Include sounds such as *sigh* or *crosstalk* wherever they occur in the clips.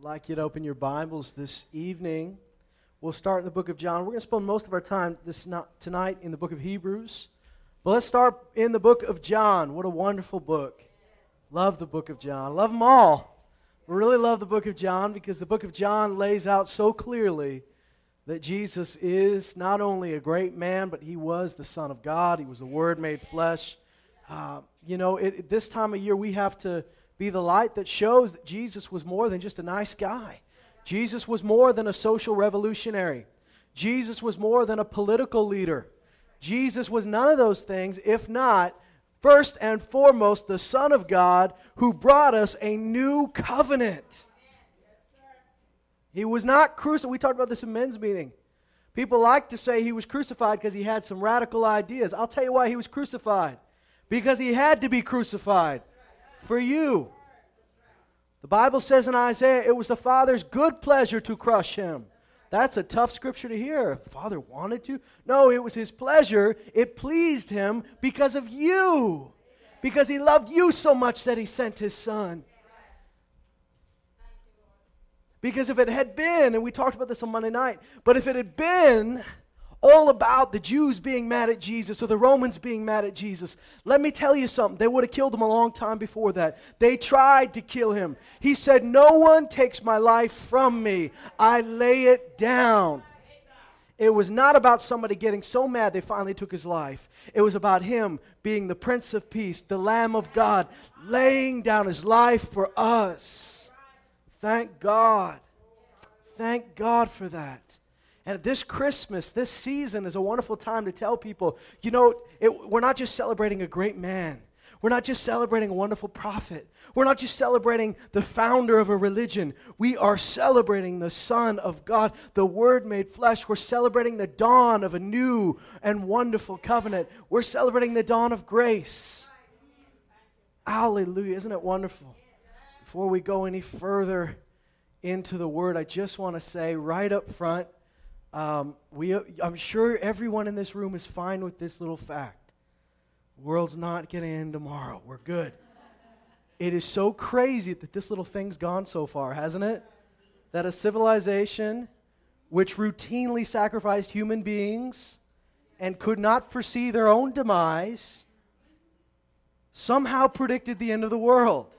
I'd like you to open your Bibles this evening. We'll start in the book of John. We're going to spend most of our time this not, tonight in the book of Hebrews. But let's start in the book of John. What a wonderful book. Love the book of John. Love them all. We really love the book of John because the book of John lays out so clearly that Jesus is not only a great man, but he was the Son of God. He was the Word made flesh. Uh, you know, this time of year, we have to be the light that shows that Jesus was more than just a nice guy. Jesus was more than a social revolutionary. Jesus was more than a political leader. Jesus was none of those things, if not, first and foremost, the Son of God who brought us a new covenant. He was not crucified. We talked about this in men's meeting. People like to say he was crucified because he had some radical ideas. I'll tell you why he was crucified. Because he had to be crucified for you. The Bible says in Isaiah, it was the Father's good pleasure to crush him. That's a tough scripture to hear. Father wanted to? No, it was his pleasure. It pleased him because of you. Because he loved you so much that he sent his son. Because if it had been, and we talked about this on Monday night, but if it had been all about the Jews being mad at Jesus or the Romans being mad at Jesus. Let me tell you something. They would have killed him a long time before that. They tried to kill him. He said, No one takes my life from me, I lay it down. It was not about somebody getting so mad they finally took his life. It was about him being the Prince of Peace, the Lamb of God, laying down his life for us. Thank God. Thank God for that. And this Christmas, this season is a wonderful time to tell people, you know, it, we're not just celebrating a great man. We're not just celebrating a wonderful prophet. We're not just celebrating the founder of a religion. We are celebrating the Son of God, the Word made flesh. We're celebrating the dawn of a new and wonderful covenant. We're celebrating the dawn of grace. Hallelujah. Isn't it wonderful? Before we go any further into the Word, I just want to say right up front, um, we, I'm sure everyone in this room is fine with this little fact. The world's not going to end tomorrow. We're good. It is so crazy that this little thing's gone so far, hasn't it? That a civilization which routinely sacrificed human beings and could not foresee their own demise somehow predicted the end of the world.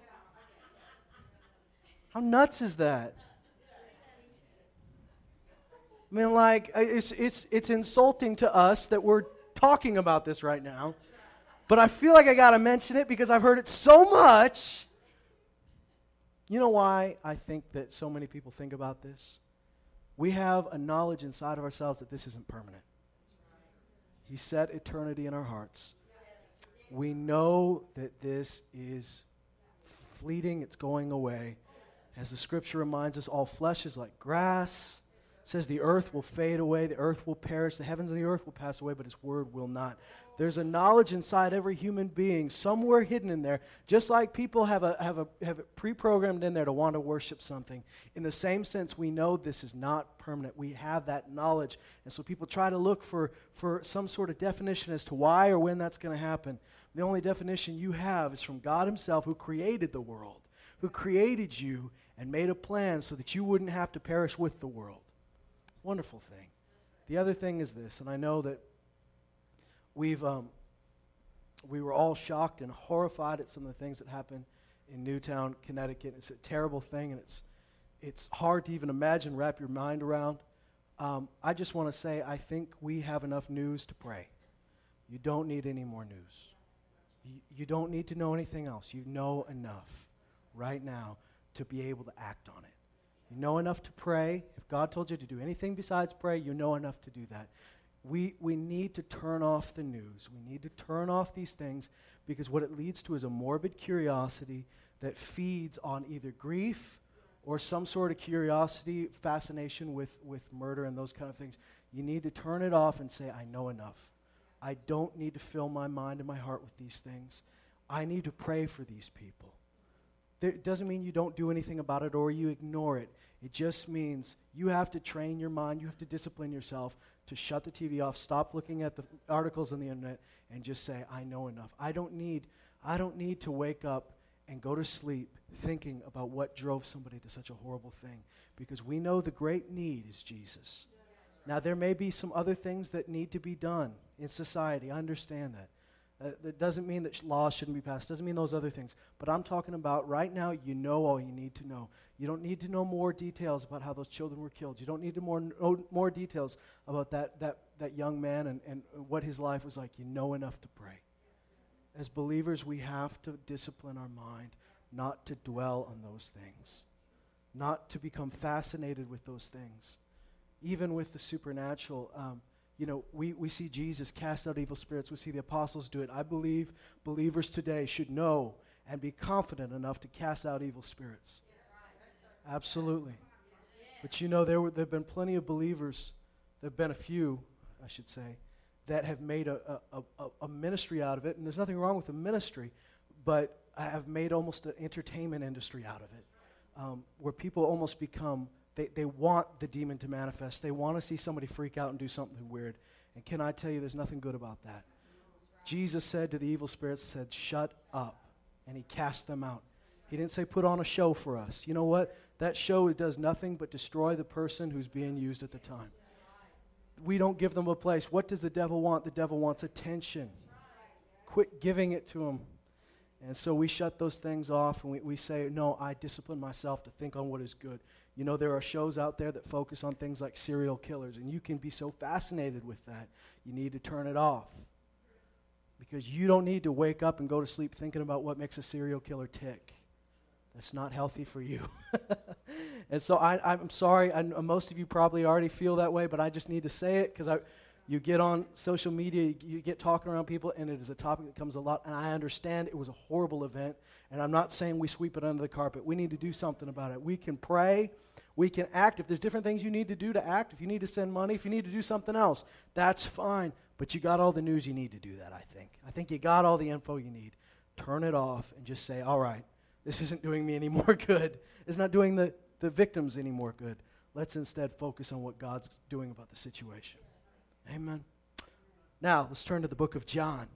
How nuts is that? I mean, like, uh, it's, it's, it's insulting to us that we're talking about this right now. But I feel like I got to mention it because I've heard it so much. You know why I think that so many people think about this? We have a knowledge inside of ourselves that this isn't permanent. He set eternity in our hearts. We know that this is fleeting, it's going away. As the scripture reminds us, all flesh is like grass says the earth will fade away, the earth will perish, the heavens and the earth will pass away, but his word will not. There's a knowledge inside every human being, somewhere hidden in there, just like people have a have a have it pre-programmed in there to want to worship something. In the same sense, we know this is not permanent. We have that knowledge. And so people try to look for, for some sort of definition as to why or when that's going to happen. The only definition you have is from God Himself who created the world, who created you and made a plan so that you wouldn't have to perish with the world. Wonderful thing. The other thing is this, and I know that we've um, we were all shocked and horrified at some of the things that happened in Newtown, Connecticut. It's a terrible thing, and it's it's hard to even imagine, wrap your mind around. Um, I just want to say, I think we have enough news to pray. You don't need any more news. You, you don't need to know anything else. You know enough right now to be able to act on it. You know enough to pray. If God told you to do anything besides pray, you know enough to do that. We, we need to turn off the news. We need to turn off these things because what it leads to is a morbid curiosity that feeds on either grief or some sort of curiosity, fascination with, with murder and those kind of things. You need to turn it off and say, I know enough. I don't need to fill my mind and my heart with these things. I need to pray for these people. It doesn't mean you don't do anything about it or you ignore it. It just means you have to train your mind, you have to discipline yourself to shut the TV off, stop looking at the articles on the internet, and just say, I know enough. I don't need, I don't need to wake up and go to sleep thinking about what drove somebody to such a horrible thing because we know the great need is Jesus. Now, there may be some other things that need to be done in society. I understand that. Uh, that doesn't mean that laws shouldn't be passed. Doesn't mean those other things. But I'm talking about right now, you know all you need to know. You don't need to know more details about how those children were killed. You don't need to more know more details about that, that, that young man and, and what his life was like. You know enough to pray. As believers, we have to discipline our mind not to dwell on those things, not to become fascinated with those things. Even with the supernatural, um, you know, we, we see Jesus cast out evil spirits. We see the apostles do it. I believe believers today should know and be confident enough to cast out evil spirits. Absolutely. But you know, there, were, there have been plenty of believers, there have been a few, I should say, that have made a, a, a, a ministry out of it. And there's nothing wrong with a ministry, but have made almost an entertainment industry out of it, um, where people almost become, they, they want the demon to manifest. They want to see somebody freak out and do something weird. And can I tell you, there's nothing good about that. Jesus said to the evil spirits, said, shut up. And he cast them out. He didn't say put on a show for us. You know what? That show does nothing but destroy the person who's being used at the time. We don't give them a place. What does the devil want? The devil wants attention. Quit giving it to him. And so we shut those things off and we, we say, no, I discipline myself to think on what is good. You know, there are shows out there that focus on things like serial killers, and you can be so fascinated with that. You need to turn it off. Because you don't need to wake up and go to sleep thinking about what makes a serial killer tick. That's not healthy for you. *laughs* and so I, am sorry, I, most of you probably already feel that way, but I just need to say it because you get on social media, you, get talking around people, and it is a topic that comes a lot. And I understand it was a horrible event, and I'm not saying we sweep it under the carpet. We need to do something about it. We can pray, we can act. If there's different things you need to do to act, if you need to send money, if you need to do something else, that's fine. But you got all the news you need to do that, I think. I think you got all the info you need. Turn it off and just say, all right, this isn't doing me any more *laughs* good. It's not doing the, the victims any more good. Let's instead focus on what God's doing about the situation. Amen. Now, let's turn to the book of John.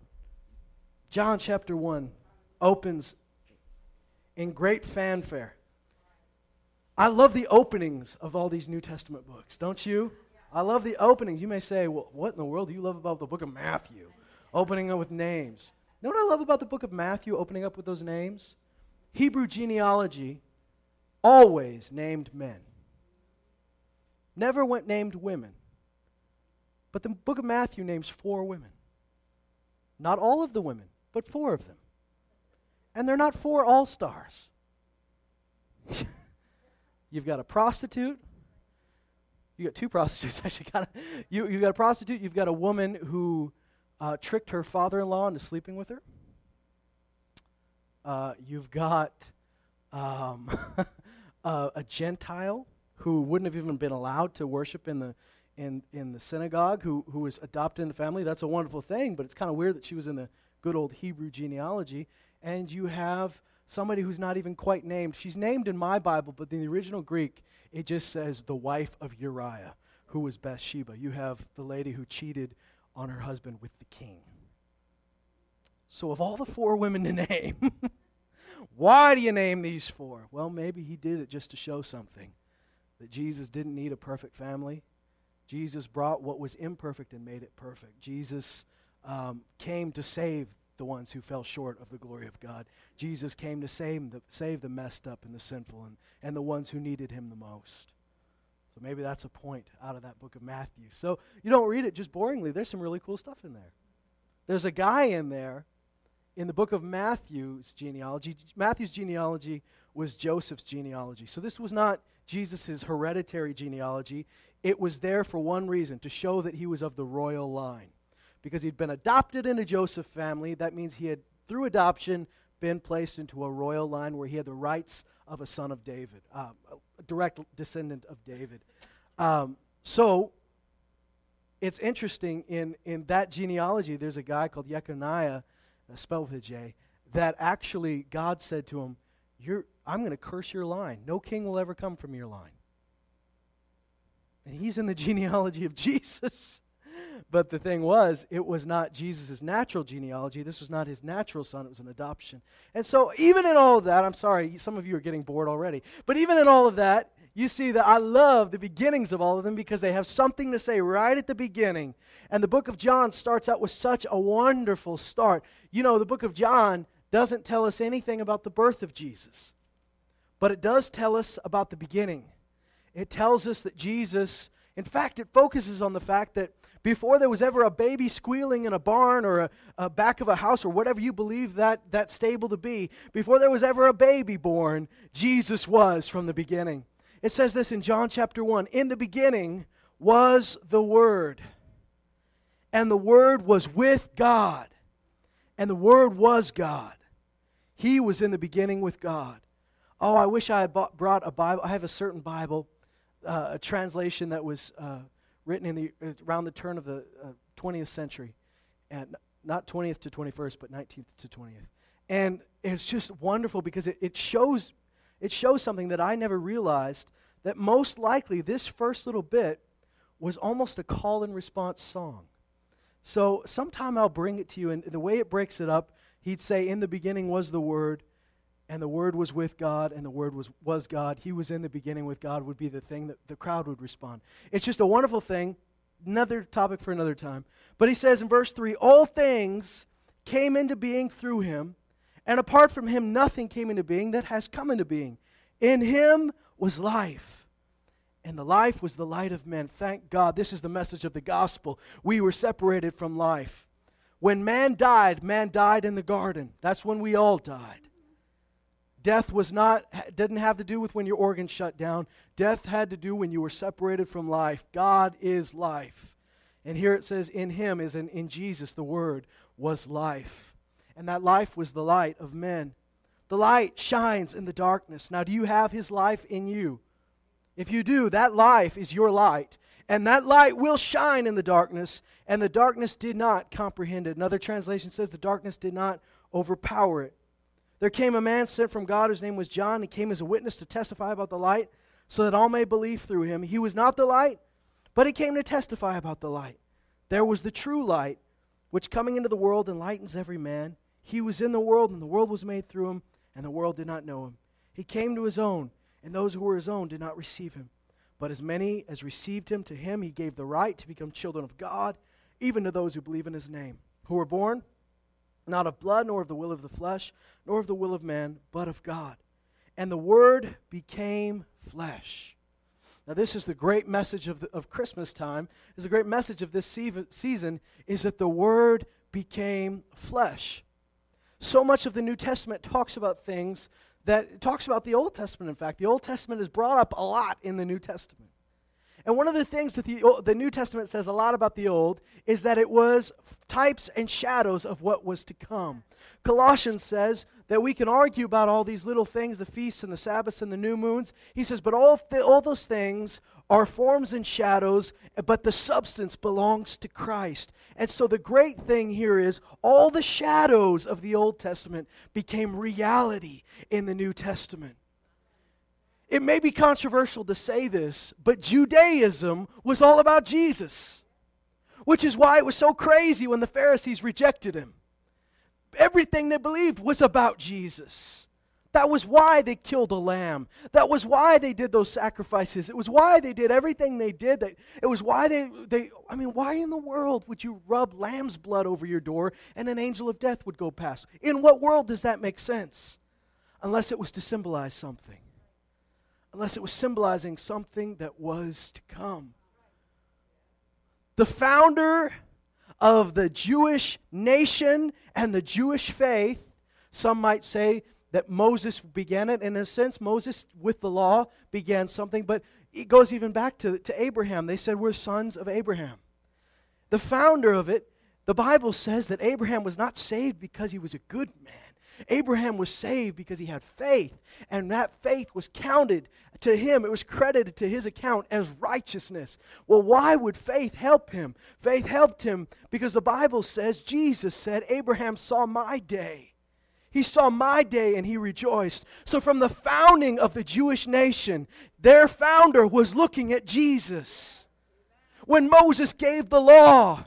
John chapter 1 opens in great fanfare. I love the openings of all these New Testament books, don't you? I love the openings. You may say, well, what in the world do you love about the book of Matthew? Opening up with names. You know what I love about the book of Matthew, opening up with those names? Hebrew genealogy always named men, never went named women. But the book of Matthew names four women. Not all of the women, but four of them. And they're not four all stars. *laughs* you've got a prostitute. You got two prostitutes, *laughs* actually. Got you, you've got a prostitute. You've got a woman who uh, tricked her father in law into sleeping with her. Uh, you've got um, *laughs* uh, a Gentile who wouldn't have even been allowed to worship in the in, in the synagogue who, who was adopted in the family. That's a wonderful thing, but it's kind of weird that she was in the good old Hebrew genealogy. And you have somebody who's not even quite named. She's named in my Bible, but in the original Greek, it just says the wife of Uriah, who was Bathsheba. You have the lady who cheated on her husband with the king. So, of all the four women to *laughs* name, why do you name these four? Well, maybe he did it just to show something that Jesus didn't need a perfect family. Jesus brought what was imperfect and made it perfect. Jesus um, came to save the ones who fell short of the glory of God. Jesus came to save the, save the messed up and the sinful and, and the ones who needed him the most. So maybe that's a point out of that book of Matthew. So you don't read it just boringly. There's some really cool stuff in there. There's a guy in there in the book of Matthew's genealogy. Matthew's genealogy was Joseph's genealogy. So this was not Jesus' hereditary genealogy. It was there for one reason to show that he was of the royal line. Because he'd been adopted into Joseph's family, that means he had, through adoption, been placed into a royal line where he had the rights of a son of David, um, a direct descendant of David. Um, so it's interesting in, in that genealogy, there's a guy called Jeconiah, uh, spelled with a J, that actually God said to him, You're, I'm going to curse your line. No king will ever come from your line. And he's in the *laughs* genealogy of Jesus. but the thing was, it was not Jesus' natural genealogy. This was not his natural son, it was an adoption. And so, even in all of that, I'm sorry, some of you are getting bored already, but even in all of that, you see that I love the beginnings of all of them because they have something to say right at the beginning. And the book of John starts out with such a wonderful start. You know, the book of John doesn't tell us anything about the birth of Jesus, but it does tell us about the beginning. It tells us that Jesus, in fact, it focuses on the fact that before there was ever a baby squealing in a barn or a, a, back of a house or whatever you believe that, that stable to be, before there was ever a baby born, Jesus was from the beginning. It says this in John chapter 1 In the beginning was the Word, and the Word was with God, and the Word was God. He was in the beginning with God. Oh, I wish I had brought a Bible. I have a certain Bible, uh, a translation that was uh, written in the, around the turn of the uh, 20th century. And not 20th to 21st, but 19th to 20th. And it's just wonderful because it, it shows it shows something that I never realized that most likely this first little bit was almost a call and response song. So sometime I'll bring it to you, and the way it breaks it up, he'd say, In the beginning was the Word, and the Word was with God, and the Word was, was God. He was in the beginning with God, would be the thing that the crowd would respond. It's just a wonderful thing. Another topic for another time. But he says in verse 3 All things came into being through him and apart from him, nothing came into being that has come into being. In him was life, and the life was the light of men. Thank God. This is the message of the gospel. We were separated from life. When man died, man died in the garden. That's when we all died. Death was not didn't have to do with when your organs shut down. Death had to do when you were separated from life. God is life. And here it says in him is in, in Jesus the word was life and that life was the light of men. The light shines in the darkness. Now, do you have his life in you? If you do, that life is your light. And that light will shine in the darkness, and the darkness did not comprehend it. Another translation says the darkness did not overpower it. There came a man sent from God whose name was John. He came as a witness to testify about the light, so that all may believe through him. He was not the light, but he came to testify about the light. There was the true light, which coming into the world enlightens every man. He was in the world, and the world was made through him, and the world did not know him. He came to his own, and those who were his own did not receive him. But as many as received him, to him he gave the right to become children of God, even to those who believe in his name, who were born not of blood, nor of the will of the flesh, nor of the will of man, but of God. And the Word became flesh. Now, this is the great message of, the, of Christmas time. Is the great message of this season is that the Word became flesh so much of the New Testament talks about things that talks about the Old Testament, in fact. The Old Testament is brought up a lot in the New Testament. And one of the things that the, the New Testament says a lot about the Old is that it was types and shadows of what was to come. Colossians says that we can argue about all these little things, the feasts and the Sabbaths and the new moons. He says, but all, th- all those things are forms and shadows, but the substance belongs to Christ. And so the great thing here is all the shadows of the Old Testament became reality in the New Testament. It may be controversial to say this, but Judaism was all about Jesus, which is why it was so crazy when the Pharisees rejected him. Everything they believed was about Jesus. That was why they killed a lamb. That was why they did those sacrifices. It was why they did everything they did. It was why they, they, I mean, why in the world would you rub lamb's blood over your door and an angel of death would go past? In what world does that make sense? Unless it was to symbolize something. Unless it was symbolizing something that was to come. The founder of the Jewish nation and the Jewish faith, some might say that Moses began it. In a sense, Moses, with the law, began something, but it goes even back to, to Abraham. They said, We're sons of Abraham. The founder of it, the Bible says that Abraham was not saved because he was a good man. Abraham was saved because he had faith, and that faith was counted to him. It was credited to his account as righteousness. Well, why would faith help him? Faith helped him because the Bible says, Jesus said, Abraham saw my day. He saw my day and he rejoiced. So, from the founding of the Jewish nation, their founder was looking at Jesus. When Moses gave the law,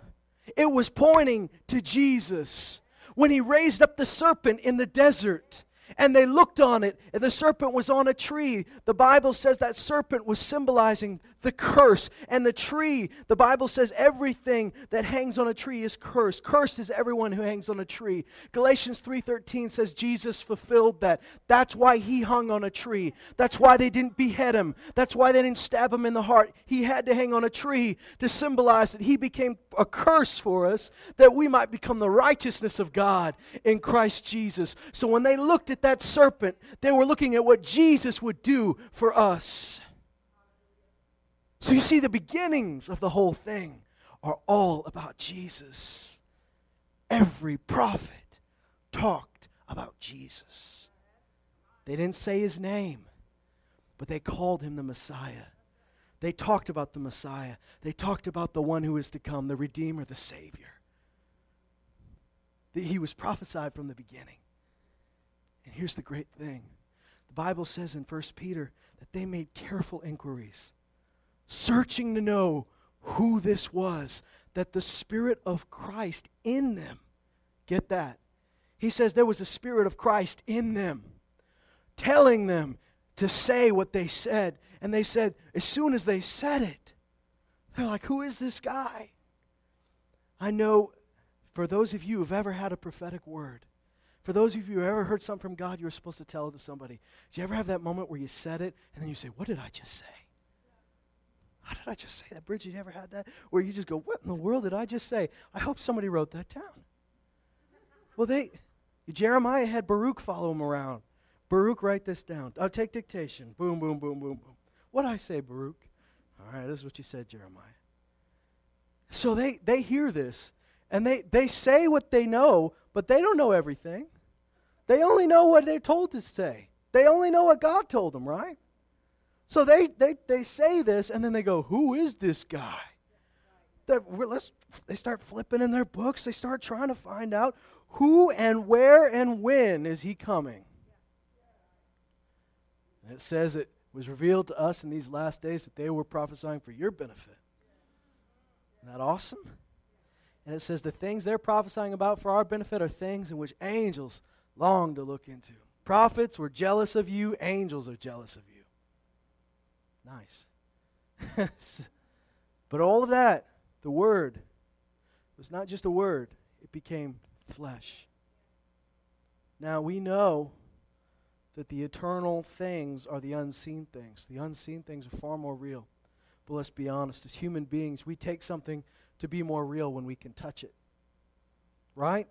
it was pointing to Jesus. When he raised up the serpent in the desert, and they looked on it, and the serpent was on a tree. The Bible says that serpent was symbolizing the curse. And the tree, the Bible says everything that hangs on a tree is cursed. Cursed is everyone who hangs on a tree. Galatians 3:13 says Jesus fulfilled that. That's why he hung on a tree. That's why they didn't behead him. That's why they didn't stab him in the heart. He had to hang on a tree to symbolize that he became a curse for us that we might become the righteousness of God in Christ Jesus. So when they looked at that serpent, they were looking at what Jesus would do for us. So you see, the beginnings of the whole thing are all about Jesus. Every prophet talked about Jesus. They didn't say his name, but they called him the Messiah. They talked about the Messiah. They talked about the one who is to come, the Redeemer, the Savior. He was prophesied from the beginning. And here's the great thing the Bible says in 1 Peter that they made careful inquiries searching to know who this was, that the Spirit of Christ in them, get that? He says there was a Spirit of Christ in them, telling them to say what they said. And they said, as soon as they said it, they're like, who is this guy? I know for those of you who've ever had a prophetic word, for those of you who ever heard something from God, you were supposed to tell it to somebody. Do you ever have that moment where you said it and then you say, What did I just say? How did I just say that? Bridget, you ever had that? Where you just go, what in the world did I just say? I hope somebody wrote that down. Well, they, Jeremiah had Baruch follow him around. Baruch, write this down. I'll take dictation. Boom, boom, boom, boom, boom. What I say, Baruch? All right, this is what you said, Jeremiah. So they, they hear this, and they, they say what they know, but they don't know everything. They only know what they're told to say. They only know what God told them, right? So they, they, they say this, and then they go, Who is this guy? That let's, they start flipping in their books. They start trying to find out who and where and when is he coming. And it says it was revealed to us in these last days that they were prophesying for your benefit. Isn't that awesome? And it says the things they're prophesying about for our benefit are things in which angels long to look into. Prophets were jealous of you, angels are jealous of you. Nice. *laughs* but all of that, the Word, was not just a word, it became flesh. Now we know that the eternal things are the unseen things. The unseen things are far more real. But let's be honest, as human beings, we take something to be more real when we can touch it. Right?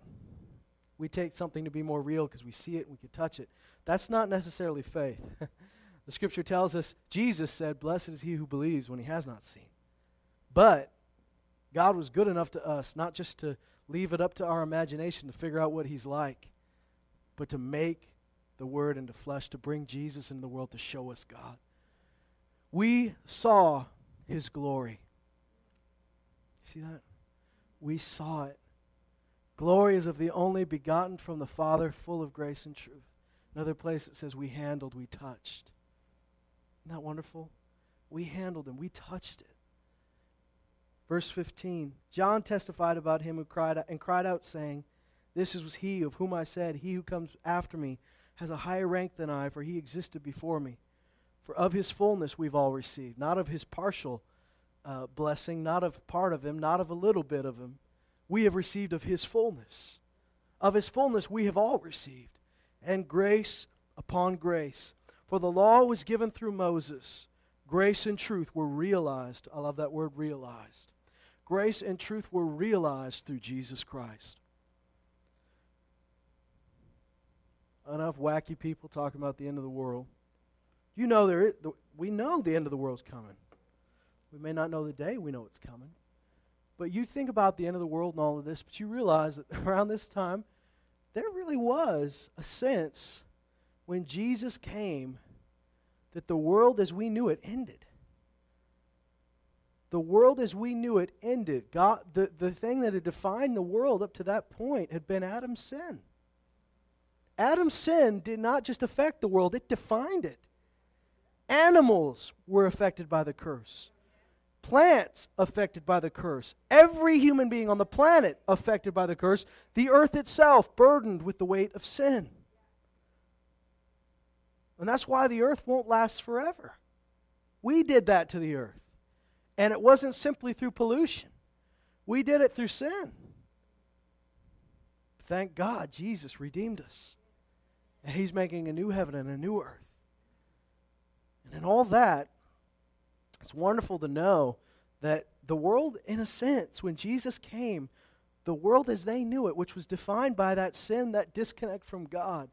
We take something to be more real because we see it and we can touch it. That's not necessarily faith. *laughs* The scripture tells us Jesus said, Blessed is he who believes when he has not seen. But God was good enough to us not just to leave it up to our imagination to figure out what he's like, but to make the word into flesh, to bring Jesus into the world to show us God. We saw his glory. See that? We saw it. Glory is of the only begotten from the Father, full of grace and truth. Another place it says, We handled, we touched. Isn't that wonderful? We handled him, we touched it. Verse 15 John testified about him who cried out, and cried out, saying, This is he of whom I said, He who comes after me has a higher rank than I, for he existed before me. For of his fullness we've all received, not of his partial uh, blessing, not of part of him, not of a little bit of him. We have received of his fullness. Of his fullness we have all received, and grace upon grace. For the law was given through Moses. Grace and truth were realized. I love that word realized. Grace and truth were realized through Jesus Christ. Enough wacky people talking about the end of the world. You know there is, we know the end of the world's coming. We may not know the day, we know it's coming. But you think about the end of the world and all of this, but you realize that *laughs* around this time, there really was a sense when Jesus came that the world as we knew it ended. The world as we knew it ended. God, the, the thing that had defined the world up to that point had been Adam's sin. Adam's sin did not just affect the world, it defined it. Animals were affected by the curse. Plants affected by the curse, every human being on the planet affected by the curse, the earth itself burdened with the weight of sin. And that's why the earth won't last forever. We did that to the earth. And it wasn't simply through pollution, we did it through sin. Thank God Jesus redeemed us. And He's making a new heaven and a new earth. And in all that, it's wonderful to know that the world, in a sense, when Jesus came, the world as they knew it, which was defined by that sin, that disconnect from God,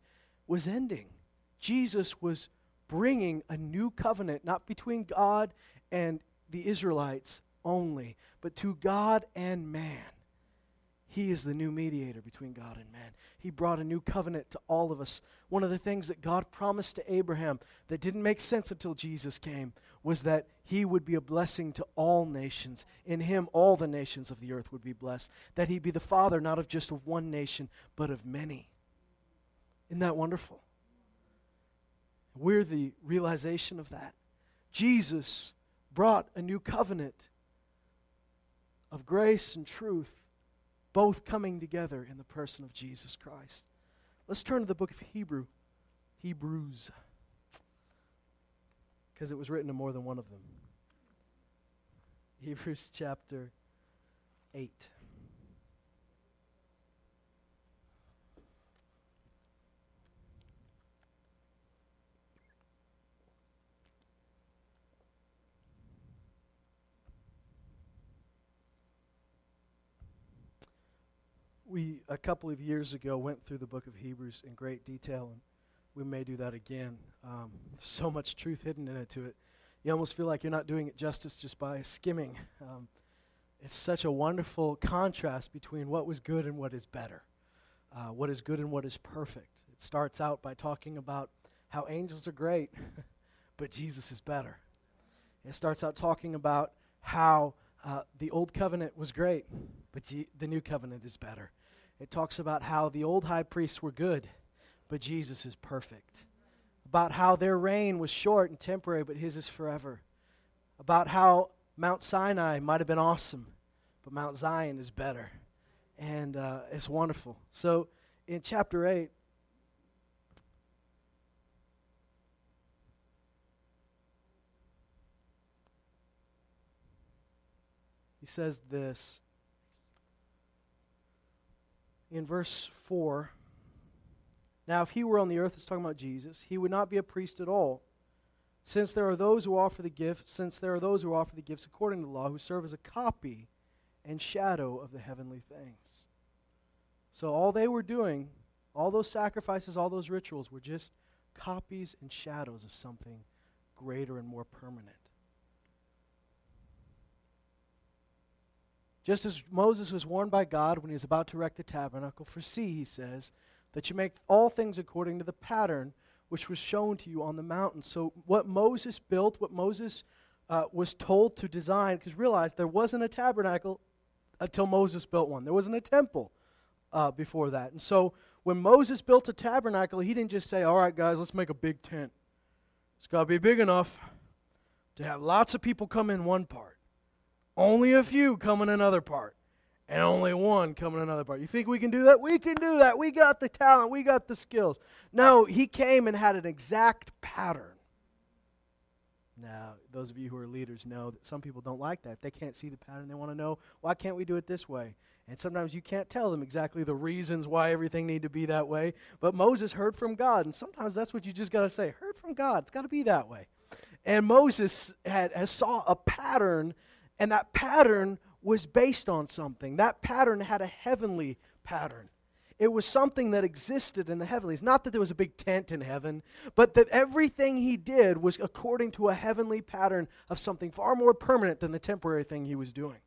was ending. Jesus was bringing a new covenant, not between God and the Israelites only, but to God and man. He is the new mediator between God and man. He brought a new covenant to all of us. One of the things that God promised to Abraham that didn't make sense until Jesus came was that he would be a blessing to all nations. In him, all the nations of the earth would be blessed. That he'd be the father not of just one nation, but of many. Isn't that wonderful? We're the realization of that. Jesus brought a new covenant of grace and truth, both coming together in the person of Jesus Christ. Let's turn to the book of Hebrew, Hebrews, because it was written to more than one of them. Hebrews chapter 8. We a couple of years ago went through the book of Hebrews in great detail, and we may do that again. Um, so much truth hidden in it to it. You almost feel like you're not doing it justice just by skimming. Um, it's such a wonderful contrast between what was good and what is better, uh, what is good and what is perfect. It starts out by talking about how angels are great, *laughs* but Jesus is better. It starts out talking about how uh, the old covenant was great, but G- the new covenant is better it talks about how the old high priests were good, but Jesus is perfect. About how their reign was short and temporary, but his is forever. About how Mount Sinai might have been awesome, but Mount Zion is better. And uh, it's wonderful. So in chapter 8, he says this in verse 4 Now, if he were on the earth, it's talking about Jesus, he would not be a priest at all. Since there are those who offer the gift, since there are those who offer the gifts according to the law, who serve as a copy and shadow of the heavenly things. So all they were doing, all those sacrifices, all those rituals were just copies and shadows of something greater and more permanent. Just as Moses was warned by God when he was about to erect the tabernacle, for see, he says, that you make all things according to the pattern which was shown to you on the mountain. So, what Moses built, what Moses uh, was told to design, because realize there wasn't a tabernacle until Moses built one, there wasn't a temple uh, before that. And so, when Moses built a tabernacle, he didn't just say, All right, guys, let's make a big tent. It's got to be big enough to have lots of people come in one part only a few come in another part, and only one coming another part. You think we can do that? We can do that. We got the talent, we got the skills. No, he came and had an exact pattern. Now, those of you who are leaders know that some people don't like that. If they can't see the pattern, they want to know, why can't we do it this way? And sometimes you can't tell them exactly the reasons why everything need to be that way. But Moses heard from God, and sometimes that's what you just got to say. Heard from God. It's got to be that way. And Moses had, has saw a pattern and that pattern was based on something. That pattern had a heavenly pattern. It was something that existed in the heavenlies. Not that there was a big tent in heaven, but that everything he did was according to a heavenly pattern of something far more permanent than the temporary thing he was doing.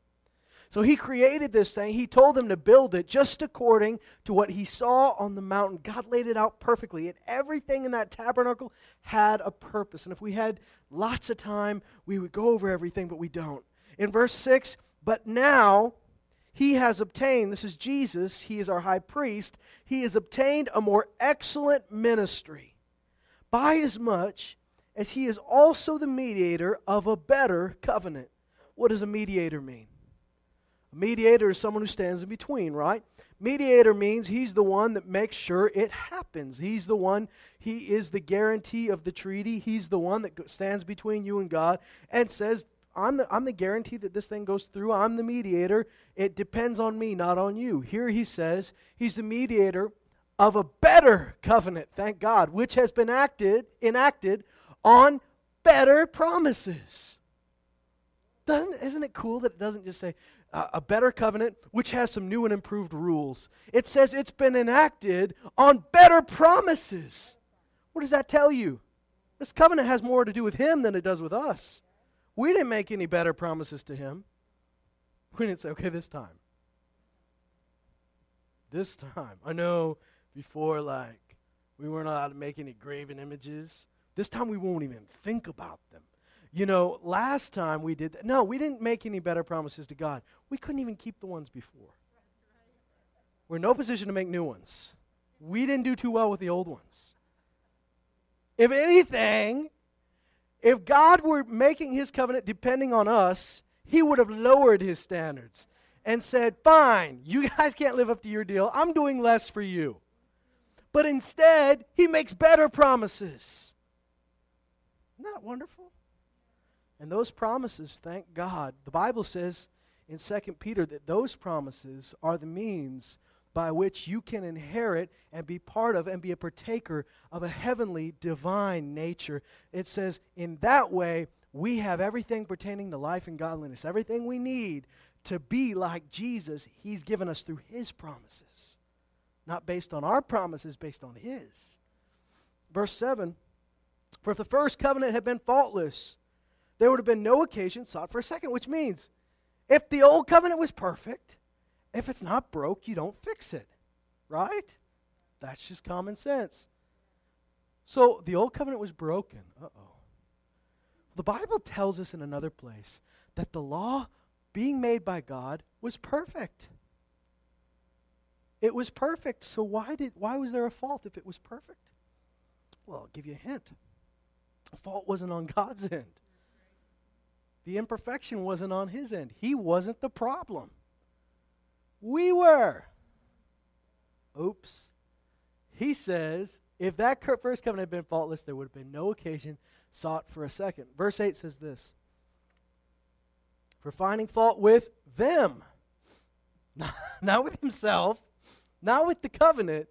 So he created this thing. He told them to build it just according to what he saw on the mountain. God laid it out perfectly. And everything in that tabernacle had a purpose. And if we had lots of time, we would go over everything, but we don't. In verse 6, but now he has obtained, this is Jesus, he is our high priest, he has obtained a more excellent ministry, by as much as he is also the mediator of a better covenant, What does a mediator mean? A mediator is someone who stands in between, right? Mediator means he's the one that makes sure it happens. He's the one, he is the guarantee of the treaty. He's the one that stands between you and God and says, I'm the, I'm the guarantee that this thing goes through. I'm the mediator. It depends on me, not on you. Here he says he's the mediator of a better covenant, thank God, which has been acted, enacted on better promises. Doesn't, isn't it cool that it doesn't just say uh, a better covenant which has some new and improved rules? It says it's been enacted on better promises. What does that tell you? This covenant has more to do with him than it does with us. We didn't make any better promises to him. We didn't say, okay, this time. This time. I know before, like, we weren't allowed to make any graven images. This time we won't even think about them. You know, last time we did that. No, we didn't make any better promises to God. We couldn't even keep the ones before. We're in no position to make new ones. We didn't do too well with the old ones. If anything, if God were making his covenant depending on us, he would have lowered his standards and said, Fine, you *laughs* guys can't live up to your deal. I'm doing less for you. But instead, he makes better promises. Isn't that wonderful? And those promises, thank God, the Bible says in 2 Peter that those promises are the means by which you can inherit and be part of and be a partaker of a heavenly divine nature. It says, in that way, we have everything pertaining to life and godliness, everything we need to be like Jesus, He's given us through His promises not based on our promises, based on His. Verse 7 For if the first covenant had been faultless, there would have been no occasion sought for a second, which means if the old covenant was perfect, if it's not broke, you don't fix it. Right? That's just common sense. So the old covenant was broken. Uh oh. The Bible tells us in another place that the law being made by God was perfect. It was perfect. So why did why was there a fault if it was perfect? Well, I'll give you a hint. The fault wasn't on God's end. The imperfection wasn't on his end. He wasn't the problem. We were. Oops. He says, if that first covenant had been faultless, there would have been no occasion sought for a second. Verse 8 says this For finding fault with them, not *laughs* with himself, not with the covenant,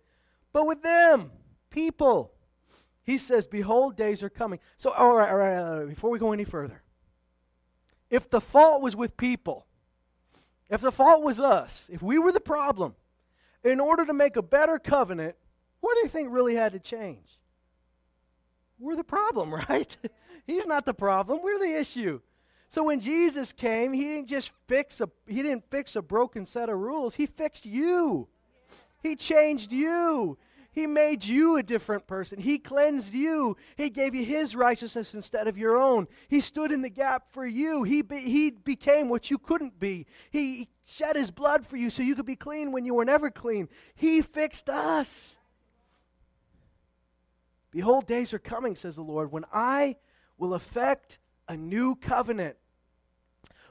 but with them, people. He says, Behold, days are coming. So, all right, all right, all right, before we go any further, if the fault was with people, if the fault was us, if we were the problem, in order to make a better covenant, what do you think really had to change? We're the problem, *laughs* right? He's not the problem, we're the issue. So when Jesus came, he didn't just fix a he didn't fix a broken set of rules. He fixed you. He changed you. He made you a different person. He cleansed you. He gave you His righteousness instead of your own. He stood in the gap for you. He, be, he became what you couldn't be. He shed His blood for you so you could be clean when you were never clean. He fixed us. Behold, days are coming, says the Lord, when I will effect a new covenant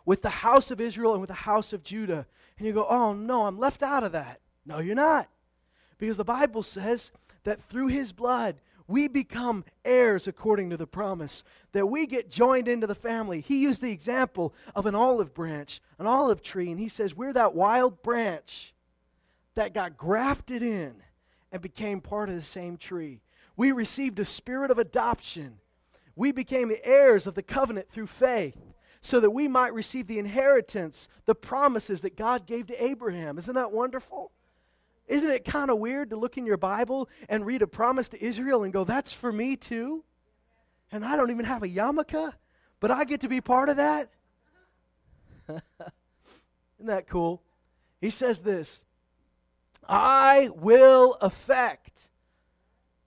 with the house of Israel and with the house of Judah. And you go, oh no, I'm left out of that. No, you're not. Because the Bible says that through his blood, we become heirs according to the promise, that we get joined into the family. He used the example of an olive branch, an olive tree, and he says, We're that wild branch that got grafted in and became part of the same tree. We received a spirit of adoption. We became the heirs of the covenant through faith so that we might receive the inheritance, the promises that God gave to Abraham. Isn't that wonderful? Isn't it kind of weird to look in your Bible and read a promise to Israel and go, that's for me too? And I don't even have a yarmulke, but I get to be part of that? *laughs* Isn't that cool? He says this I will affect.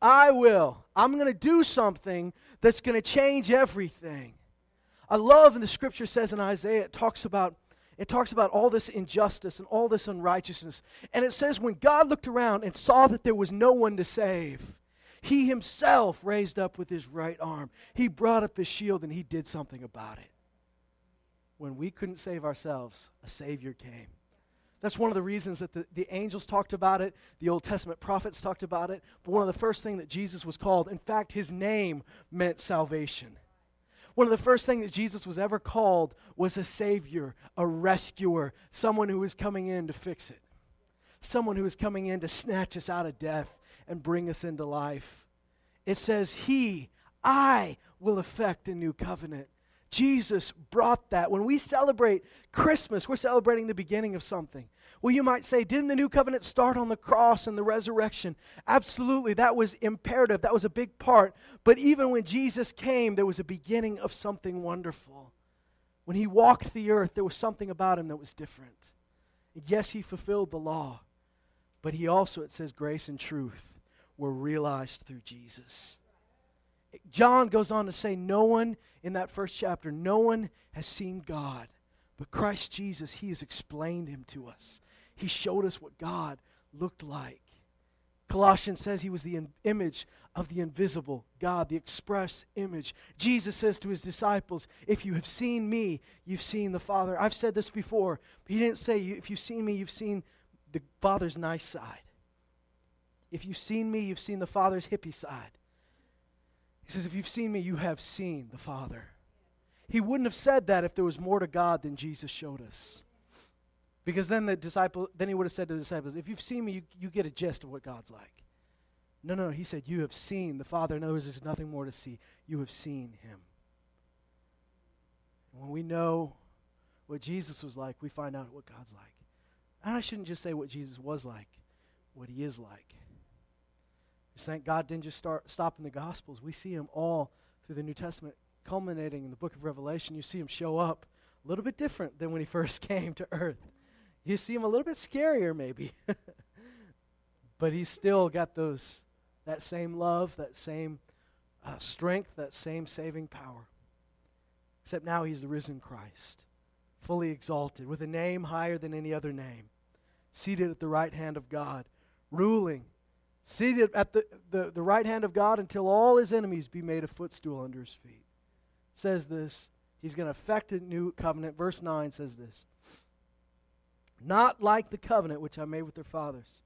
I will. I'm going to do something that's going to change everything. I love, and the scripture says in Isaiah, it talks about it talks about all this injustice and all this unrighteousness. And it says, when God looked around and saw that there was no one to save, he himself raised up with his right arm. He brought up his shield and he did something about it. when we couldn't save ourselves, a Savior came. That's one of the reasons that the, the angels talked about it, the Old Testament prophets talked about it. But one of the first things that Jesus was called, in fact, his name meant salvation. One of the first things that Jesus was ever called was a Savior, a rescuer, someone who was coming in to fix it, someone who was coming in to snatch us out of death and bring us into life. It says, He, I, will effect a new covenant. Jesus brought that. When we celebrate Christmas, we're celebrating the beginning of something. Well, you might say, didn't the new covenant start on the cross and the resurrection? Absolutely, that was imperative. That was a big part. But even when Jesus came, there was a beginning of something wonderful. When he walked the earth, there was something about him that was different. Yes, he fulfilled the law, but he also, it says, grace and truth were realized through Jesus. John goes on to say, No one in that first chapter, no one has seen God, but Christ Jesus, He has explained Him to us. He showed us what God looked like. Colossians says He was the in- image of the invisible God, the express image. Jesus says to His disciples, If you have seen me, you've seen the Father. I've said this before, but He didn't say, If you've seen me, you've seen the Father's nice side. If you've seen me, you've seen the Father's hippie side. He says, If you've seen me, you have seen the Father. He wouldn't have said that if there was more to God than Jesus showed us. Because then the disciple, then he would have said to the disciples, If you've seen me, you, you get a gist of what God's like. No, no, no. he said, You have seen the Father. In other words, there's nothing more to see. You have seen him. When we know what Jesus was like, we find out what God's like. And I shouldn't just say what Jesus was like, what he is like. Thank God didn't just start, stop in the Gospels. We see him all through the New Testament, culminating in the book of Revelation. You see him show up a little bit different than when he first *laughs* came to earth. You see him a little bit scarier, maybe. *laughs* but he's still got those that same love, that same uh, strength, that same saving power. Except now he's the risen Christ, fully exalted, with a name higher than any other name, seated at the right hand of God, ruling seated at the, the, the right hand of God until all his enemies be made a footstool under his feet. Says this. He's going to effect a new covenant. Verse 9 says this Not like the covenant which I made with their fathers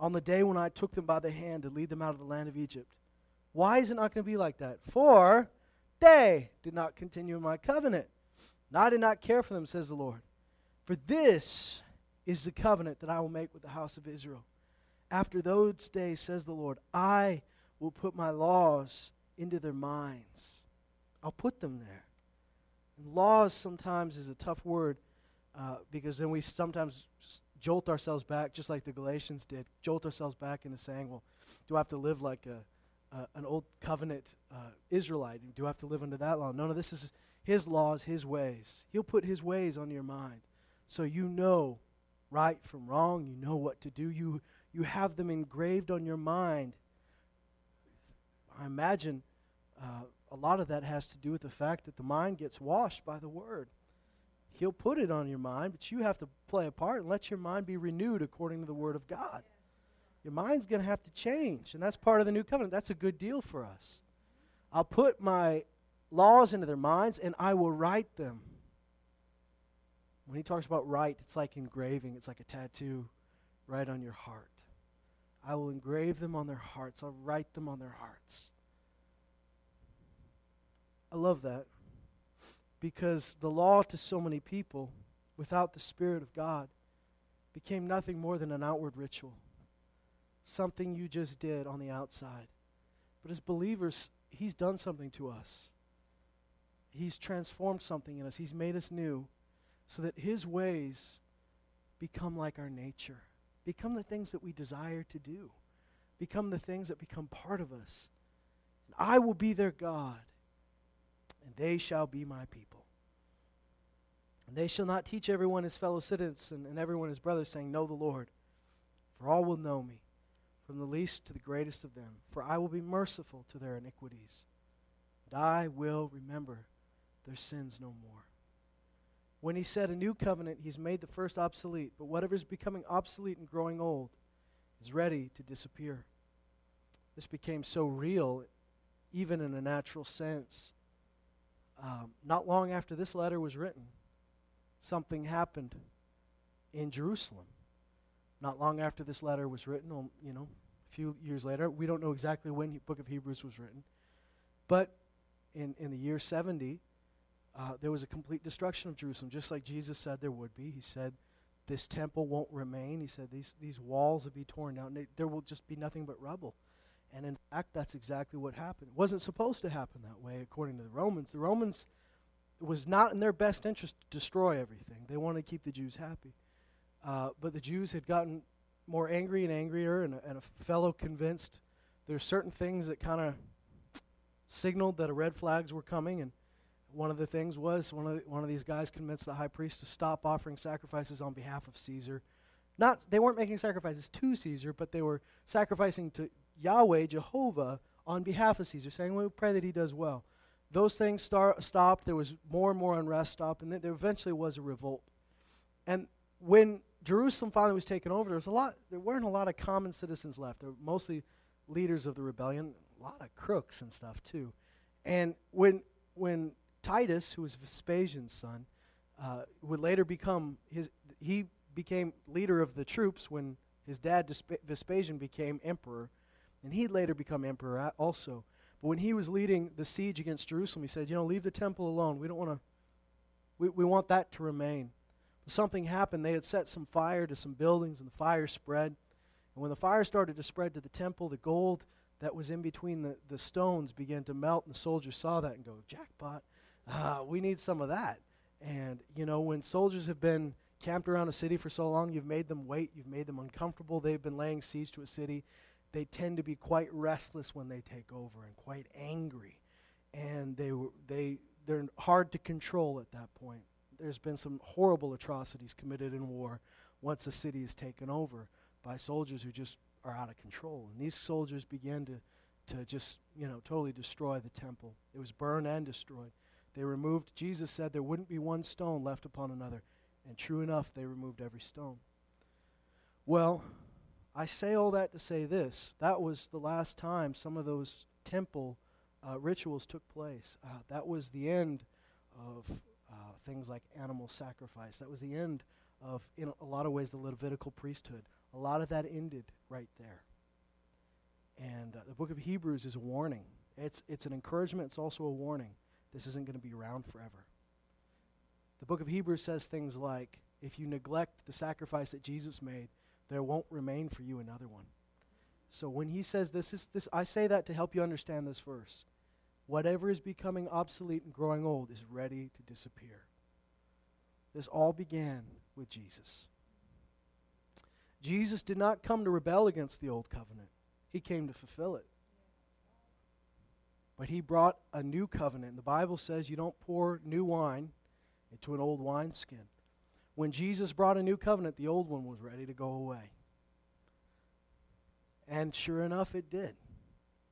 on the day when I took them by the hand to lead them out of the land of Egypt. Why is it not going to be like that? For they did not continue in my covenant. And I did not care for them, says the Lord. For this is the covenant that I will make with the house of Israel after those days, says the Lord, I will put my laws into their minds. I'll put them there. And laws sometimes is a tough word uh, because then we sometimes jolt ourselves back, just like the Galatians did, jolt ourselves back into saying, well, do I have to live like a, uh, an old covenant uh, Israelite? Do I have to live under that law? No, no, this is his laws, his ways. He'll put his ways on your mind so you know right from wrong, you know what to do. You you have them engraved on your mind. I imagine uh, a lot of that has to do with the fact that the mind gets washed by the Word. He'll put it on your mind, but you have to play a part and let your mind be renewed according to the Word of God. Your mind's going to have to change, and that's part of the new covenant. That's a good deal for us. I'll put my laws into their minds, and I will write them. When he talks about write, it's like engraving, it's like a tattoo right on your heart. I will engrave them on their hearts. I'll write them on their hearts. I love that because the law to so many people without the Spirit of God became nothing more than an outward ritual, something you just did on the outside. But as believers, He's done something to us. He's transformed something in us. He's made us new so that His ways become like our nature. Become the things that we desire to do. Become the things that become part of us. And I will be their God, they shall be my people. And they shall not teach everyone his fellow citizens and, and everyone his brother, saying, Know the Lord. For all will know me, from the least to the greatest of them. For I will be merciful to their iniquities, and I will remember their sins no more. When he said a new covenant, he's made the first obsolete, but whatever is becoming obsolete and growing old is ready to disappear. This became so real, even in a natural sense. Um, not long after this letter was written, something happened in Jerusalem. Not long after this letter was written, um, you know, a few years later, we don't know exactly when the book of Hebrews was written, but in, in the year 70, uh, there was a complete destruction of Jerusalem, just like Jesus said there would be. He said, This temple won't remain. He said, These, these walls will be torn down. There will just be nothing but rubble. And in fact, that's exactly what happened. It wasn't supposed to happen that way, according to the Romans. The Romans, it was not in their best interest to destroy everything, they wanted to keep the Jews happy. Uh, but the Jews had gotten more angry and angrier, and a, and a fellow convinced there's certain things that kind of signaled that red flags were coming. And one of the things was one of, the, one of these guys convinced the high priest to stop offering sacrifices on behalf of Caesar. Not they weren't making sacrifices to Caesar, but they were sacrificing to Yahweh, Jehovah, on behalf of Caesar, saying, "We pray that he does well." Those things start, stopped. There was more and more unrest stopped, and then there eventually was a revolt. And when Jerusalem finally was taken over, there was a lot. There weren't a lot of common citizens left. There were mostly leaders of the rebellion, a lot of crooks and stuff too. And when when Titus, who was Vespasian's son, uh, would later become his, he became leader of the troops when his dad Vespasian became emperor, and he'd later become emperor also. But when he was leading the siege against Jerusalem, he said, "You know, leave the temple alone. We don't want to. We, we want that to remain." But something happened. They had set some fire to some buildings, and the fire spread. And when the fire started to spread to the temple, the gold that was in between the, the stones began to melt, and the soldiers saw that and go, Jackpot, uh, we need some of that. And, you know, when soldiers have been camped around a city for so long, you've made them wait, you've made them uncomfortable, they've been laying siege to a city, they tend to be quite restless when they take over and quite angry. And they, they, they're hard to control at that point there's been some horrible atrocities committed in war once a city is taken over by soldiers who just are out of control. And these soldiers began to, to just, you know, totally destroy the temple. It was burned and destroyed. They removed, Jesus said there wouldn't be one stone left upon another. And true enough, they removed every stone. Well, I say all that to say this. That was the last time some of those temple uh, rituals took place. Uh, that was the end of uh, things like animal sacrifice. That was the end of, in a lot of ways, the Levitical priesthood. A lot of that ended right there. And uh, the book of Hebrews is a warning. It's, it's an encouragement, it's also a warning. This isn't going to be around forever. The book of Hebrews says things like if you neglect the sacrifice that Jesus made, there won't remain for you another one. So when he says this is this I say that to help you understand this verse. Whatever is becoming obsolete and growing old is ready to disappear. This all began with Jesus. Jesus did not come to rebel against the old covenant, he came to fulfill it. But he brought a new covenant. The Bible says you don't pour new wine into an old wineskin. When Jesus brought a new covenant, the old one was ready to go away. And sure enough, it did.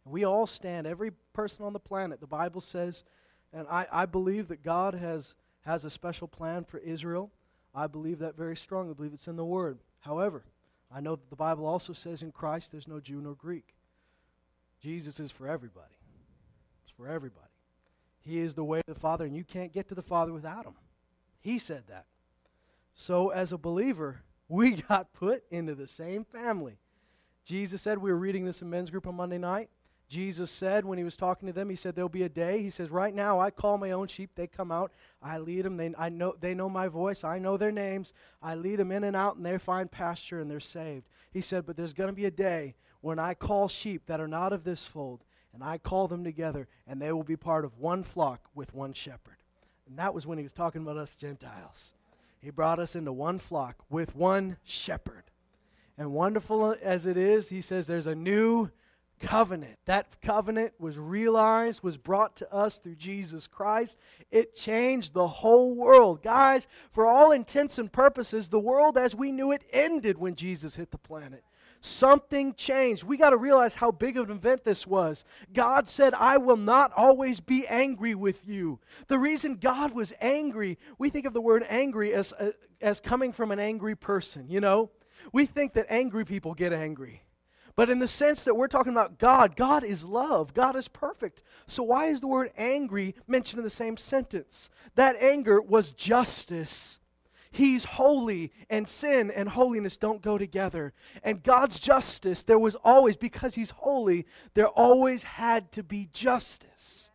We all stand, every person on the planet. The Bible says, and I, I believe that God has, has a special plan for Israel. I believe that very strongly. I believe it's in the Word. However, I know that the Bible also says in Christ there's no Jew nor Greek. Jesus is for everybody. It's for everybody. He is the way to the Father, and you can't get to the Father without Him. He said that. So, as a believer, *laughs* we got put into the same family. Jesus said, we were reading this in men's group on Monday night. Jesus said when he was talking to them, he said, There'll be a day. He says, Right now, I call my own sheep. They come out. I lead them. They, I know, they know my voice. I know their names. I lead them in and out, and they find pasture and they're saved. He said, But there's going to be a day when I call sheep that are not of this fold, and I call them together, and they will be part of one flock with one shepherd. And that was when he was talking about us Gentiles. He brought us into one flock with one shepherd. And wonderful as it is, he says, There's a new covenant. That covenant was realized, was brought to us through Jesus Christ. It changed the whole world. Guys, for all intents and purposes, the world as we knew it ended when Jesus hit the planet. Something changed. We got to realize how big of an event this was. God said, I will not always be angry with you. The reason God was angry, we think of the word angry as, uh, as coming from an angry person, you know? We think that angry people get angry. But in the sense that we're talking about God, God is love. God is perfect. So why is the word angry mentioned in the same sentence? That anger was justice. He's holy, and sin and holiness don't go together. And God's justice, there was always, because He's holy, there always had to be justice.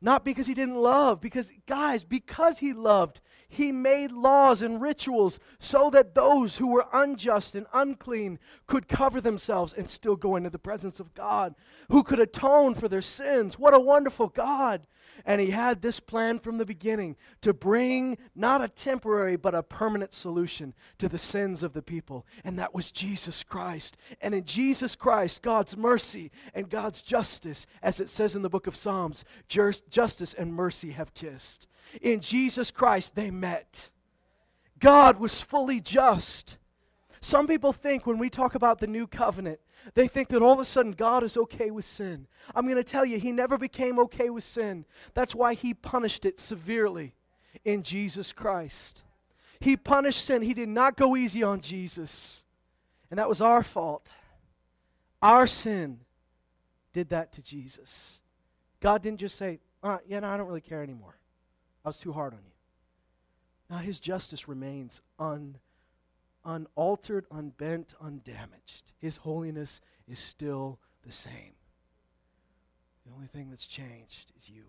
Not because He didn't love, because, guys, because He loved, he made laws and rituals so that those who were unjust and unclean could cover themselves and still go into the presence of God, who could atone for their sins. What a wonderful God! And he had this plan from the beginning to bring not a temporary but a permanent solution to the sins of the people. And that was Jesus Christ. And in Jesus Christ, God's mercy and God's justice, as it says in the book of Psalms, justice and mercy have kissed. In Jesus Christ, they met. God was fully just. Some people think when we talk about the new covenant, they think that all of a sudden God is okay with sin. I'm going to tell you, He never became okay with sin. That's why He punished it severely in Jesus Christ. He punished sin, He did not go easy on Jesus. And that was our fault. Our sin did that to Jesus. God didn't just say, uh, yeah, I don't really care anymore. I was too hard on you. Now, his justice remains un, unaltered, unbent, undamaged. His holiness is still the same. The only thing that's changed is you.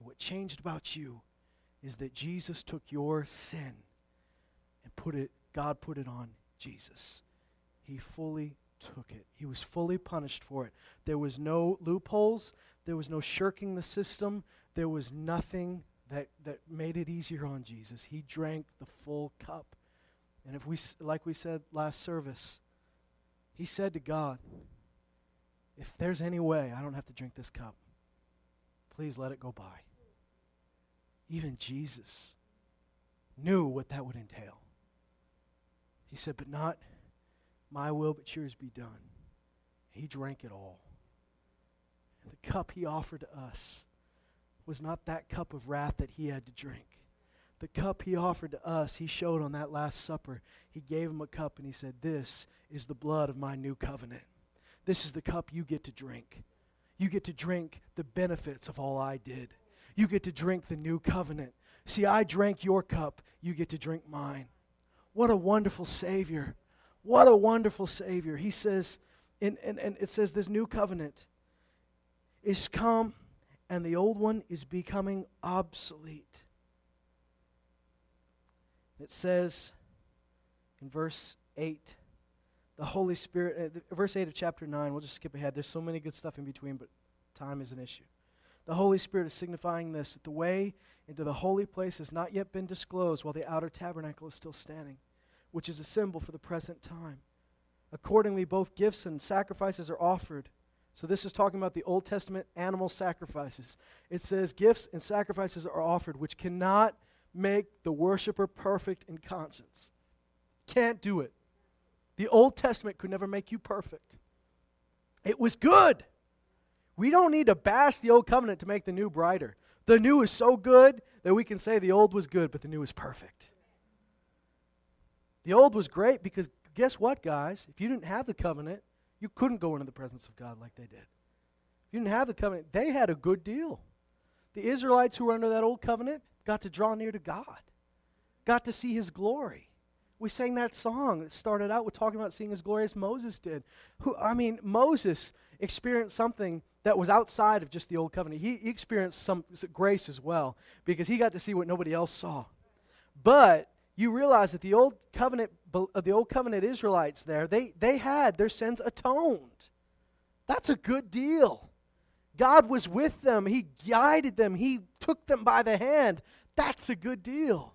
And what changed about you is that Jesus took your sin and put it, God put it on Jesus. He fully took it. He was fully punished for it. There was no loopholes, there was no shirking the system, there was nothing that, that made it easier on Jesus. He drank the full cup. And if we, like we said last service, he said to God, if there's any way I don't have to drink this cup, please let it go by. Even Jesus knew what that would entail. He said, But not my will, but yours be done. He drank it all. And the cup he offered to us was not that cup of wrath that he had to drink. The cup he offered to us, he showed on that Last Supper. He gave him a cup and he said, This is the blood of my new covenant. This is the cup you get to drink. You get to drink the benefits of all I did. You get to drink the new covenant. See, I drank your cup, you get to drink mine. What a wonderful Savior. What a wonderful Savior. He says, and, and, and it says, this new covenant is come and the old one is becoming obsolete. It says in verse 8, the Holy Spirit, uh, verse 8 of chapter 9, we'll just skip ahead. There's so many good stuff in between, but time is an issue. The Holy Spirit is signifying this that the way into the holy place has not yet been disclosed while the outer tabernacle is still standing, which is a symbol for the present time. Accordingly, both gifts and sacrifices are offered so, this is talking about the Old Testament animal sacrifices. It says, Gifts and sacrifices are offered, which cannot make the worshiper perfect in conscience. Can't do it. The Old Testament could never make you perfect. It was good. We don't need to bash the old covenant to make the new brighter. The new is so good that we can say the old was good, but the new is perfect. The old was great because guess what, guys? If you didn't have the covenant, you couldn't go into the presence of God like they did. You didn't have the covenant, they had a good deal. The Israelites who were under that old covenant got to draw near to God, got to see his glory. We sang that song that started out with talking about seeing his glory as Moses did. Who I mean, Moses experienced something that was outside of just the old covenant. He, he experienced some grace as well because he got to see what nobody else saw. But you realize that the old covenant Uh, the old covenant Israelites there, they, they had their sins atoned. That's a good deal. God was with them. He guided them. He took them by the hand. That's a good deal.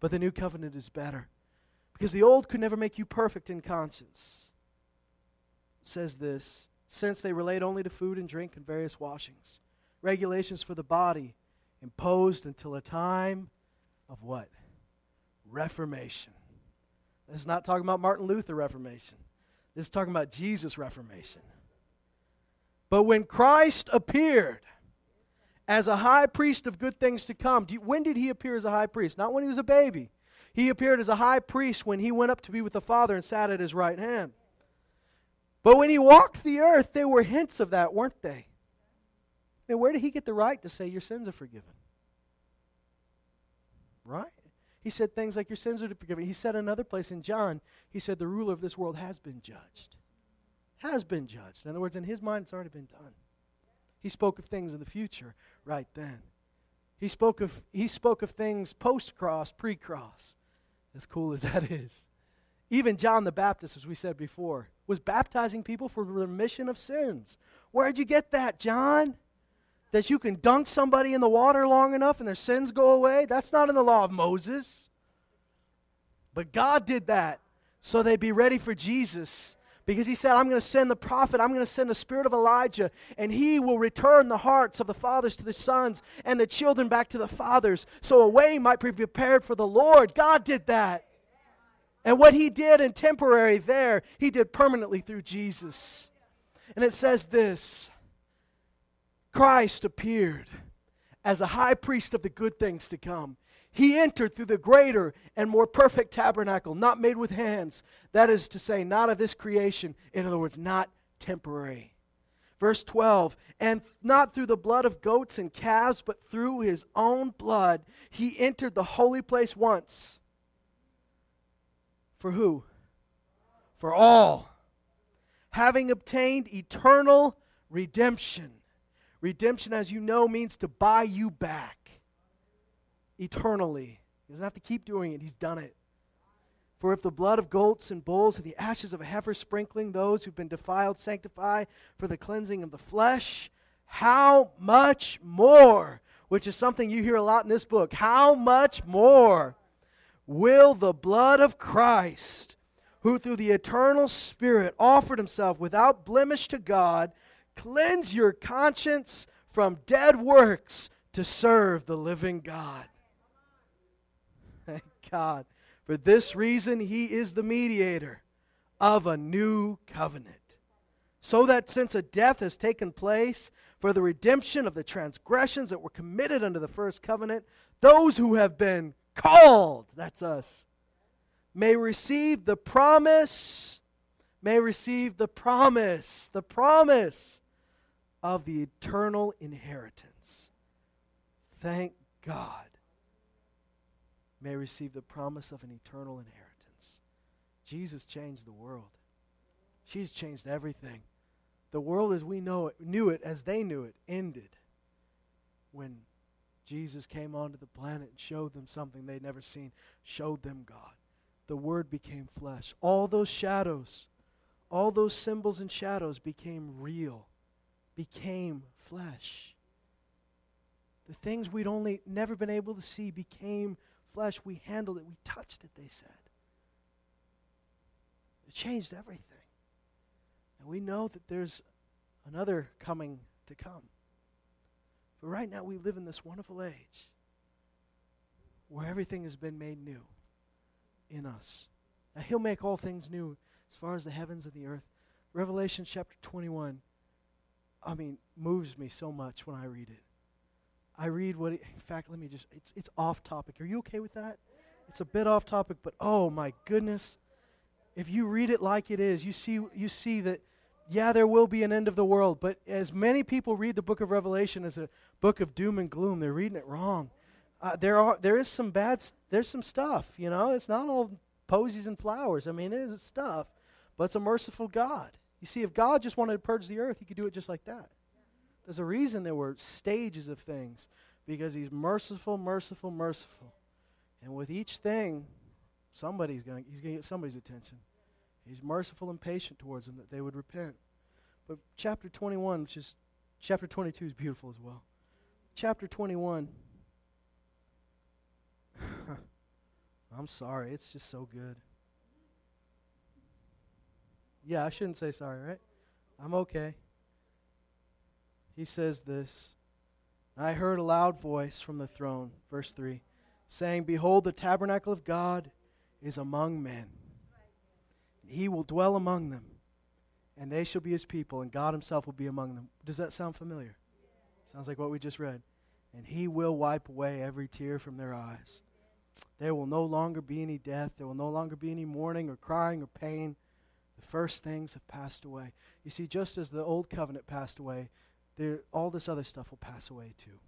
But the new covenant is better. Because the old could never make you perfect in conscience. It says this, since they relate only to food and drink and various washings. Regulations for the body imposed until a time of what? Reformation. This is not talking about Martin Luther Reformation. This is talking about Jesus Reformation. But when Christ appeared as a high priest of good things to come, you, when did he appear as a high priest? Not when he was a baby. He appeared as a high priest when he went up to be with the Father and sat at his right hand. But when he walked the earth, there were hints of that, weren't they? And where did he get the right to say your sins are forgiven? Right? He said things like, Your sins are forgiven. He said another place in John, He said, The ruler of this world has been judged. Has been judged. In other words, in His mind, it's already been done. He spoke of things in the future right then. He spoke of, he spoke of things post cross, pre cross, as cool as *laughs* that is. Even John the Baptist, as we said before, was baptizing people for remission of sins. Where'd you get that, John? That you can dunk somebody in the water long enough and their sins go away? That's not in the law of Moses. But God did that so they'd be ready for Jesus. Because he said, I'm going to send the prophet, I'm going to send the spirit of Elijah, and he will return the hearts of the fathers to the sons and the children back to the fathers, so a way might be prepared for the Lord. God did that. And what he did in temporary there, he did permanently through Jesus. And it says this Christ appeared as a high priest of the good things to come. He entered through the greater and more perfect tabernacle, not made with hands. That is to say, not of this creation. In other words, not temporary. Verse 12, and not through the blood of goats and calves, but through his own blood, he entered the holy place once for who? For all. Having obtained eternal redemption. Redemption, as you know, means to buy you back eternally. He doesn't have to keep doing it, he's done it. For if the blood of goats and bulls and the ashes of a heifer sprinkling those who've been defiled sanctify for the cleansing of the flesh, how much more? Which is something you hear a lot in this book. How much more? will the blood of Christ, who through the eternal Spirit offered himself without blemish to God, cleanse your conscience from dead works to serve the living God. *laughs* Thank God. For this reason, he is the mediator of a new covenant. So that since a death has taken place for the redemption of the transgressions that were committed under the first covenant, those who have been called, that's us, may receive the promise, may receive the promise, the promise of the eternal inheritance. Thank God. May receive the promise of an eternal inheritance. Jesus changed the world. She's changed everything. The world as we know it, knew it, as they knew it, ended when Jesus came onto the planet and showed them something they'd never seen, showed them God. The Word became flesh. All those shadows, all those symbols and shadows became real, became flesh. The things we'd only never been able to see became flesh. We handled it, we touched it, they said. It changed everything. And we know that there's another coming to come. But right now, we live in this wonderful age where everything has been made new in us. Now, He'll make all things new as far as the heavens and the earth. Revelation chapter 21, I mean, moves me so much when I read it. I read what, it, in fact, let me just, it's, it's off topic. Are you okay with that? It's a bit off topic, but oh my goodness. If you read it like it is, you see, you see that yeah, there will be an end of the world, but as many people read the book of Revelation as a book of doom and gloom, they're reading it wrong. Uh, there are there is some bad there's some stuff, you know. It's not all posies and flowers. I mean, it is stuff, but it's a merciful God. You see, if God just wanted to purge the earth, he could do it just like that. There's a reason there were stages of things because he's merciful, merciful, merciful. And with each thing, somebody's going he's going to get somebody's attention. He's merciful and patient towards them that they would repent. But chapter 21, which is chapter 22 is beautiful as well. Chapter 21. *sighs* I'm sorry, it's just so good. Yeah, I shouldn't say sorry, right? I'm okay. He says this I heard a loud voice from the throne, verse 3, saying, Behold, the tabernacle of God is among men he will dwell among them, and they shall be his people, and God himself will be among them. Does that sound familiar? Sounds like what we just read. And he will wipe away every tear from their eyes. There will no longer be any death. There will no longer be any mourning or crying or pain. First things have passed away. You see, just as the old covenant passed away, there, all this other stuff will pass away too.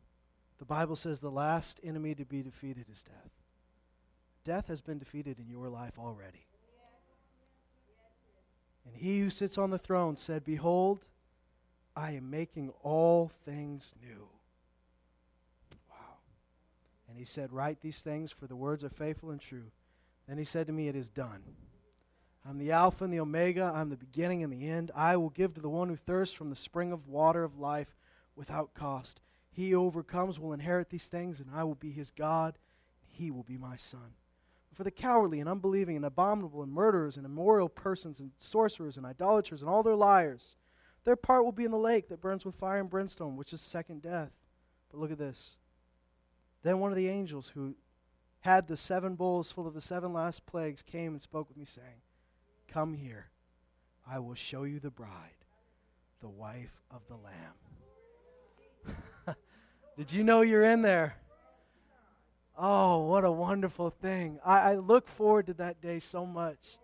The Bible says the last enemy to be defeated is death. death has been defeated in your life already. And he who sits on the throne said, Behold, I am making all things new. Wow. And he said, Write these things, for the words are faithful and true. Then he said to me, It is done. I'm the Alpha and the Omega. I'm the beginning and the end. I will give to the one who thirsts from the spring of water of life without cost. He who overcomes will inherit these things, and I will be his God. And he will be my son. For the cowardly and unbelieving and abominable and murderers and immoral persons and sorcerers and idolaters and all their liars, their part will be in the lake that burns with fire and brimstone, which is second death. But look at this. Then one of the angels who had the seven bowls full of the seven last plagues came and spoke with me, saying, Come here, I will show you the bride, the wife of the Lamb. *laughs* Did you know you're in there? Oh, what a wonderful thing. I, I look forward to that day so much.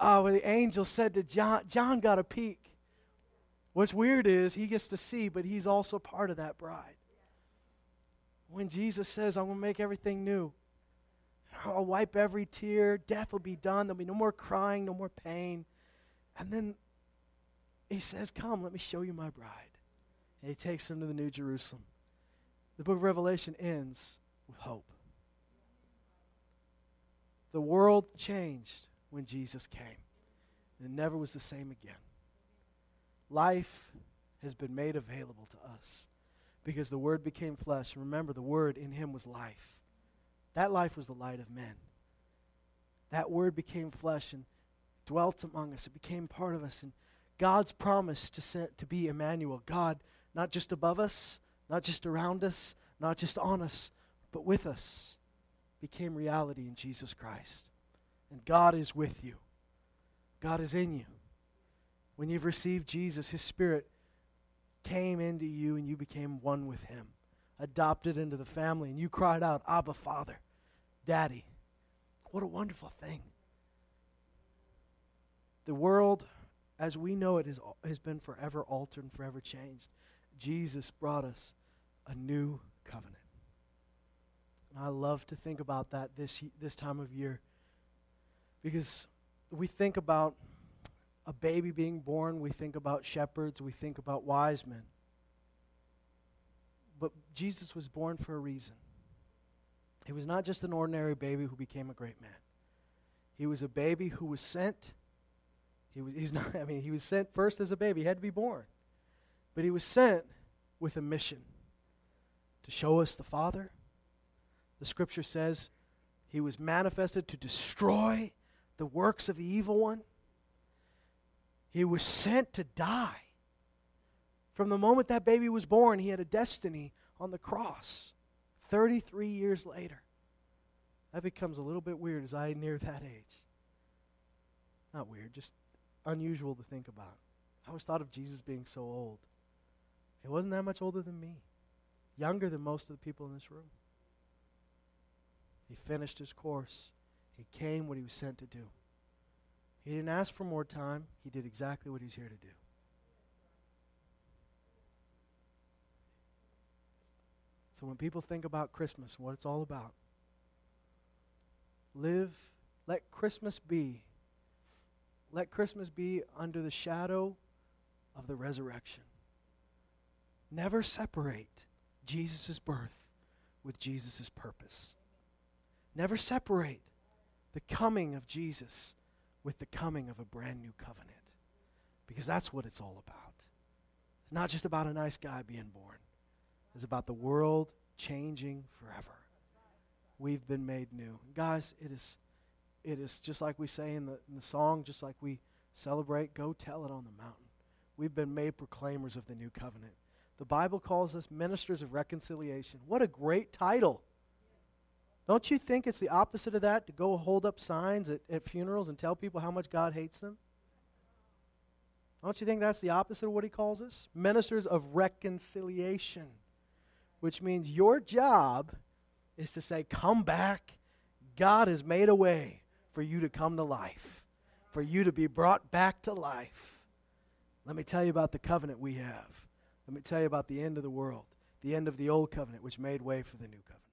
Oh, the angel said to John, John got a peek. What's weird is he gets to see, but he's also part of that bride. When Jesus says, I'm going to make everything new, I'll wipe every tear, death will be done, there'll be no more crying, no more pain. And then he says, Come, let me show you my bride. And he takes him to the New Jerusalem. The book of Revelation ends with hope. The world changed when Jesus came, and it never was the same again. Life has been made available to us because the Word became flesh. Remember, the Word in Him was life. That life was the light of men. That Word became flesh and dwelt among us. It became part of us. And God's promise to, set, to be Emmanuel, God not just above us, not just around us, not just on us, but with us became reality in Jesus Christ. And God is with you, God is in you. When you've received Jesus, His Spirit came into you and you became one with Him, adopted into the family, and you cried out, Abba, Father, Daddy. What a wonderful thing. The world, as we know it, has, has been forever altered and forever changed. Jesus brought us a new covenant. And I love to think about that this, this time of year because we think about a baby being born, we think about shepherds, we think about wise men. But Jesus was born for a reason. He was not just an ordinary baby who became a great man. He was a baby who was sent. He was, he's *laughs* not, I mean, he was sent first as a baby. He had to be born. But he was sent with a mission to show us the Father, the scripture says he was manifested to destroy the works of the evil one. He was sent to die. From the moment that baby was born, he had a destiny on the cross. 33 years later. That becomes a little bit weird as I near that age. Not weird, just unusual to think about. I always thought of Jesus being so old. He wasn't that much older than me, younger than most of the people in this room. He finished his course. He came what he was sent to do. He didn't ask for more time. He did exactly what he's here to do. So when people think about Christmas, what it's all about, live, let Christmas be. Let Christmas be under the shadow of the resurrection. Never separate Jesus' birth with Jesus' purpose. Never separate the coming of Jesus with the coming of a brand new covenant. Because that's what it's all about. It's not just about a nice guy being born, it's about the world changing forever. We've been made new. Guys, it is, it is just like we say in the, in the song, just like we celebrate, go tell it on the mountain. We've been made proclaimers of the new covenant. The Bible calls us ministers of reconciliation. What a great title! Don't you think it's the opposite of that to go hold up signs at, at funerals and tell people how much God hates them? Don't you think that's the opposite of what he calls us? Ministers of reconciliation, which means your job is to say, Come back. God has made a way for you to come to life, for you to be brought back to life. Let me tell you about the covenant we have. Let me tell you about the end of the world, the end of the old covenant, which made way for the new covenant.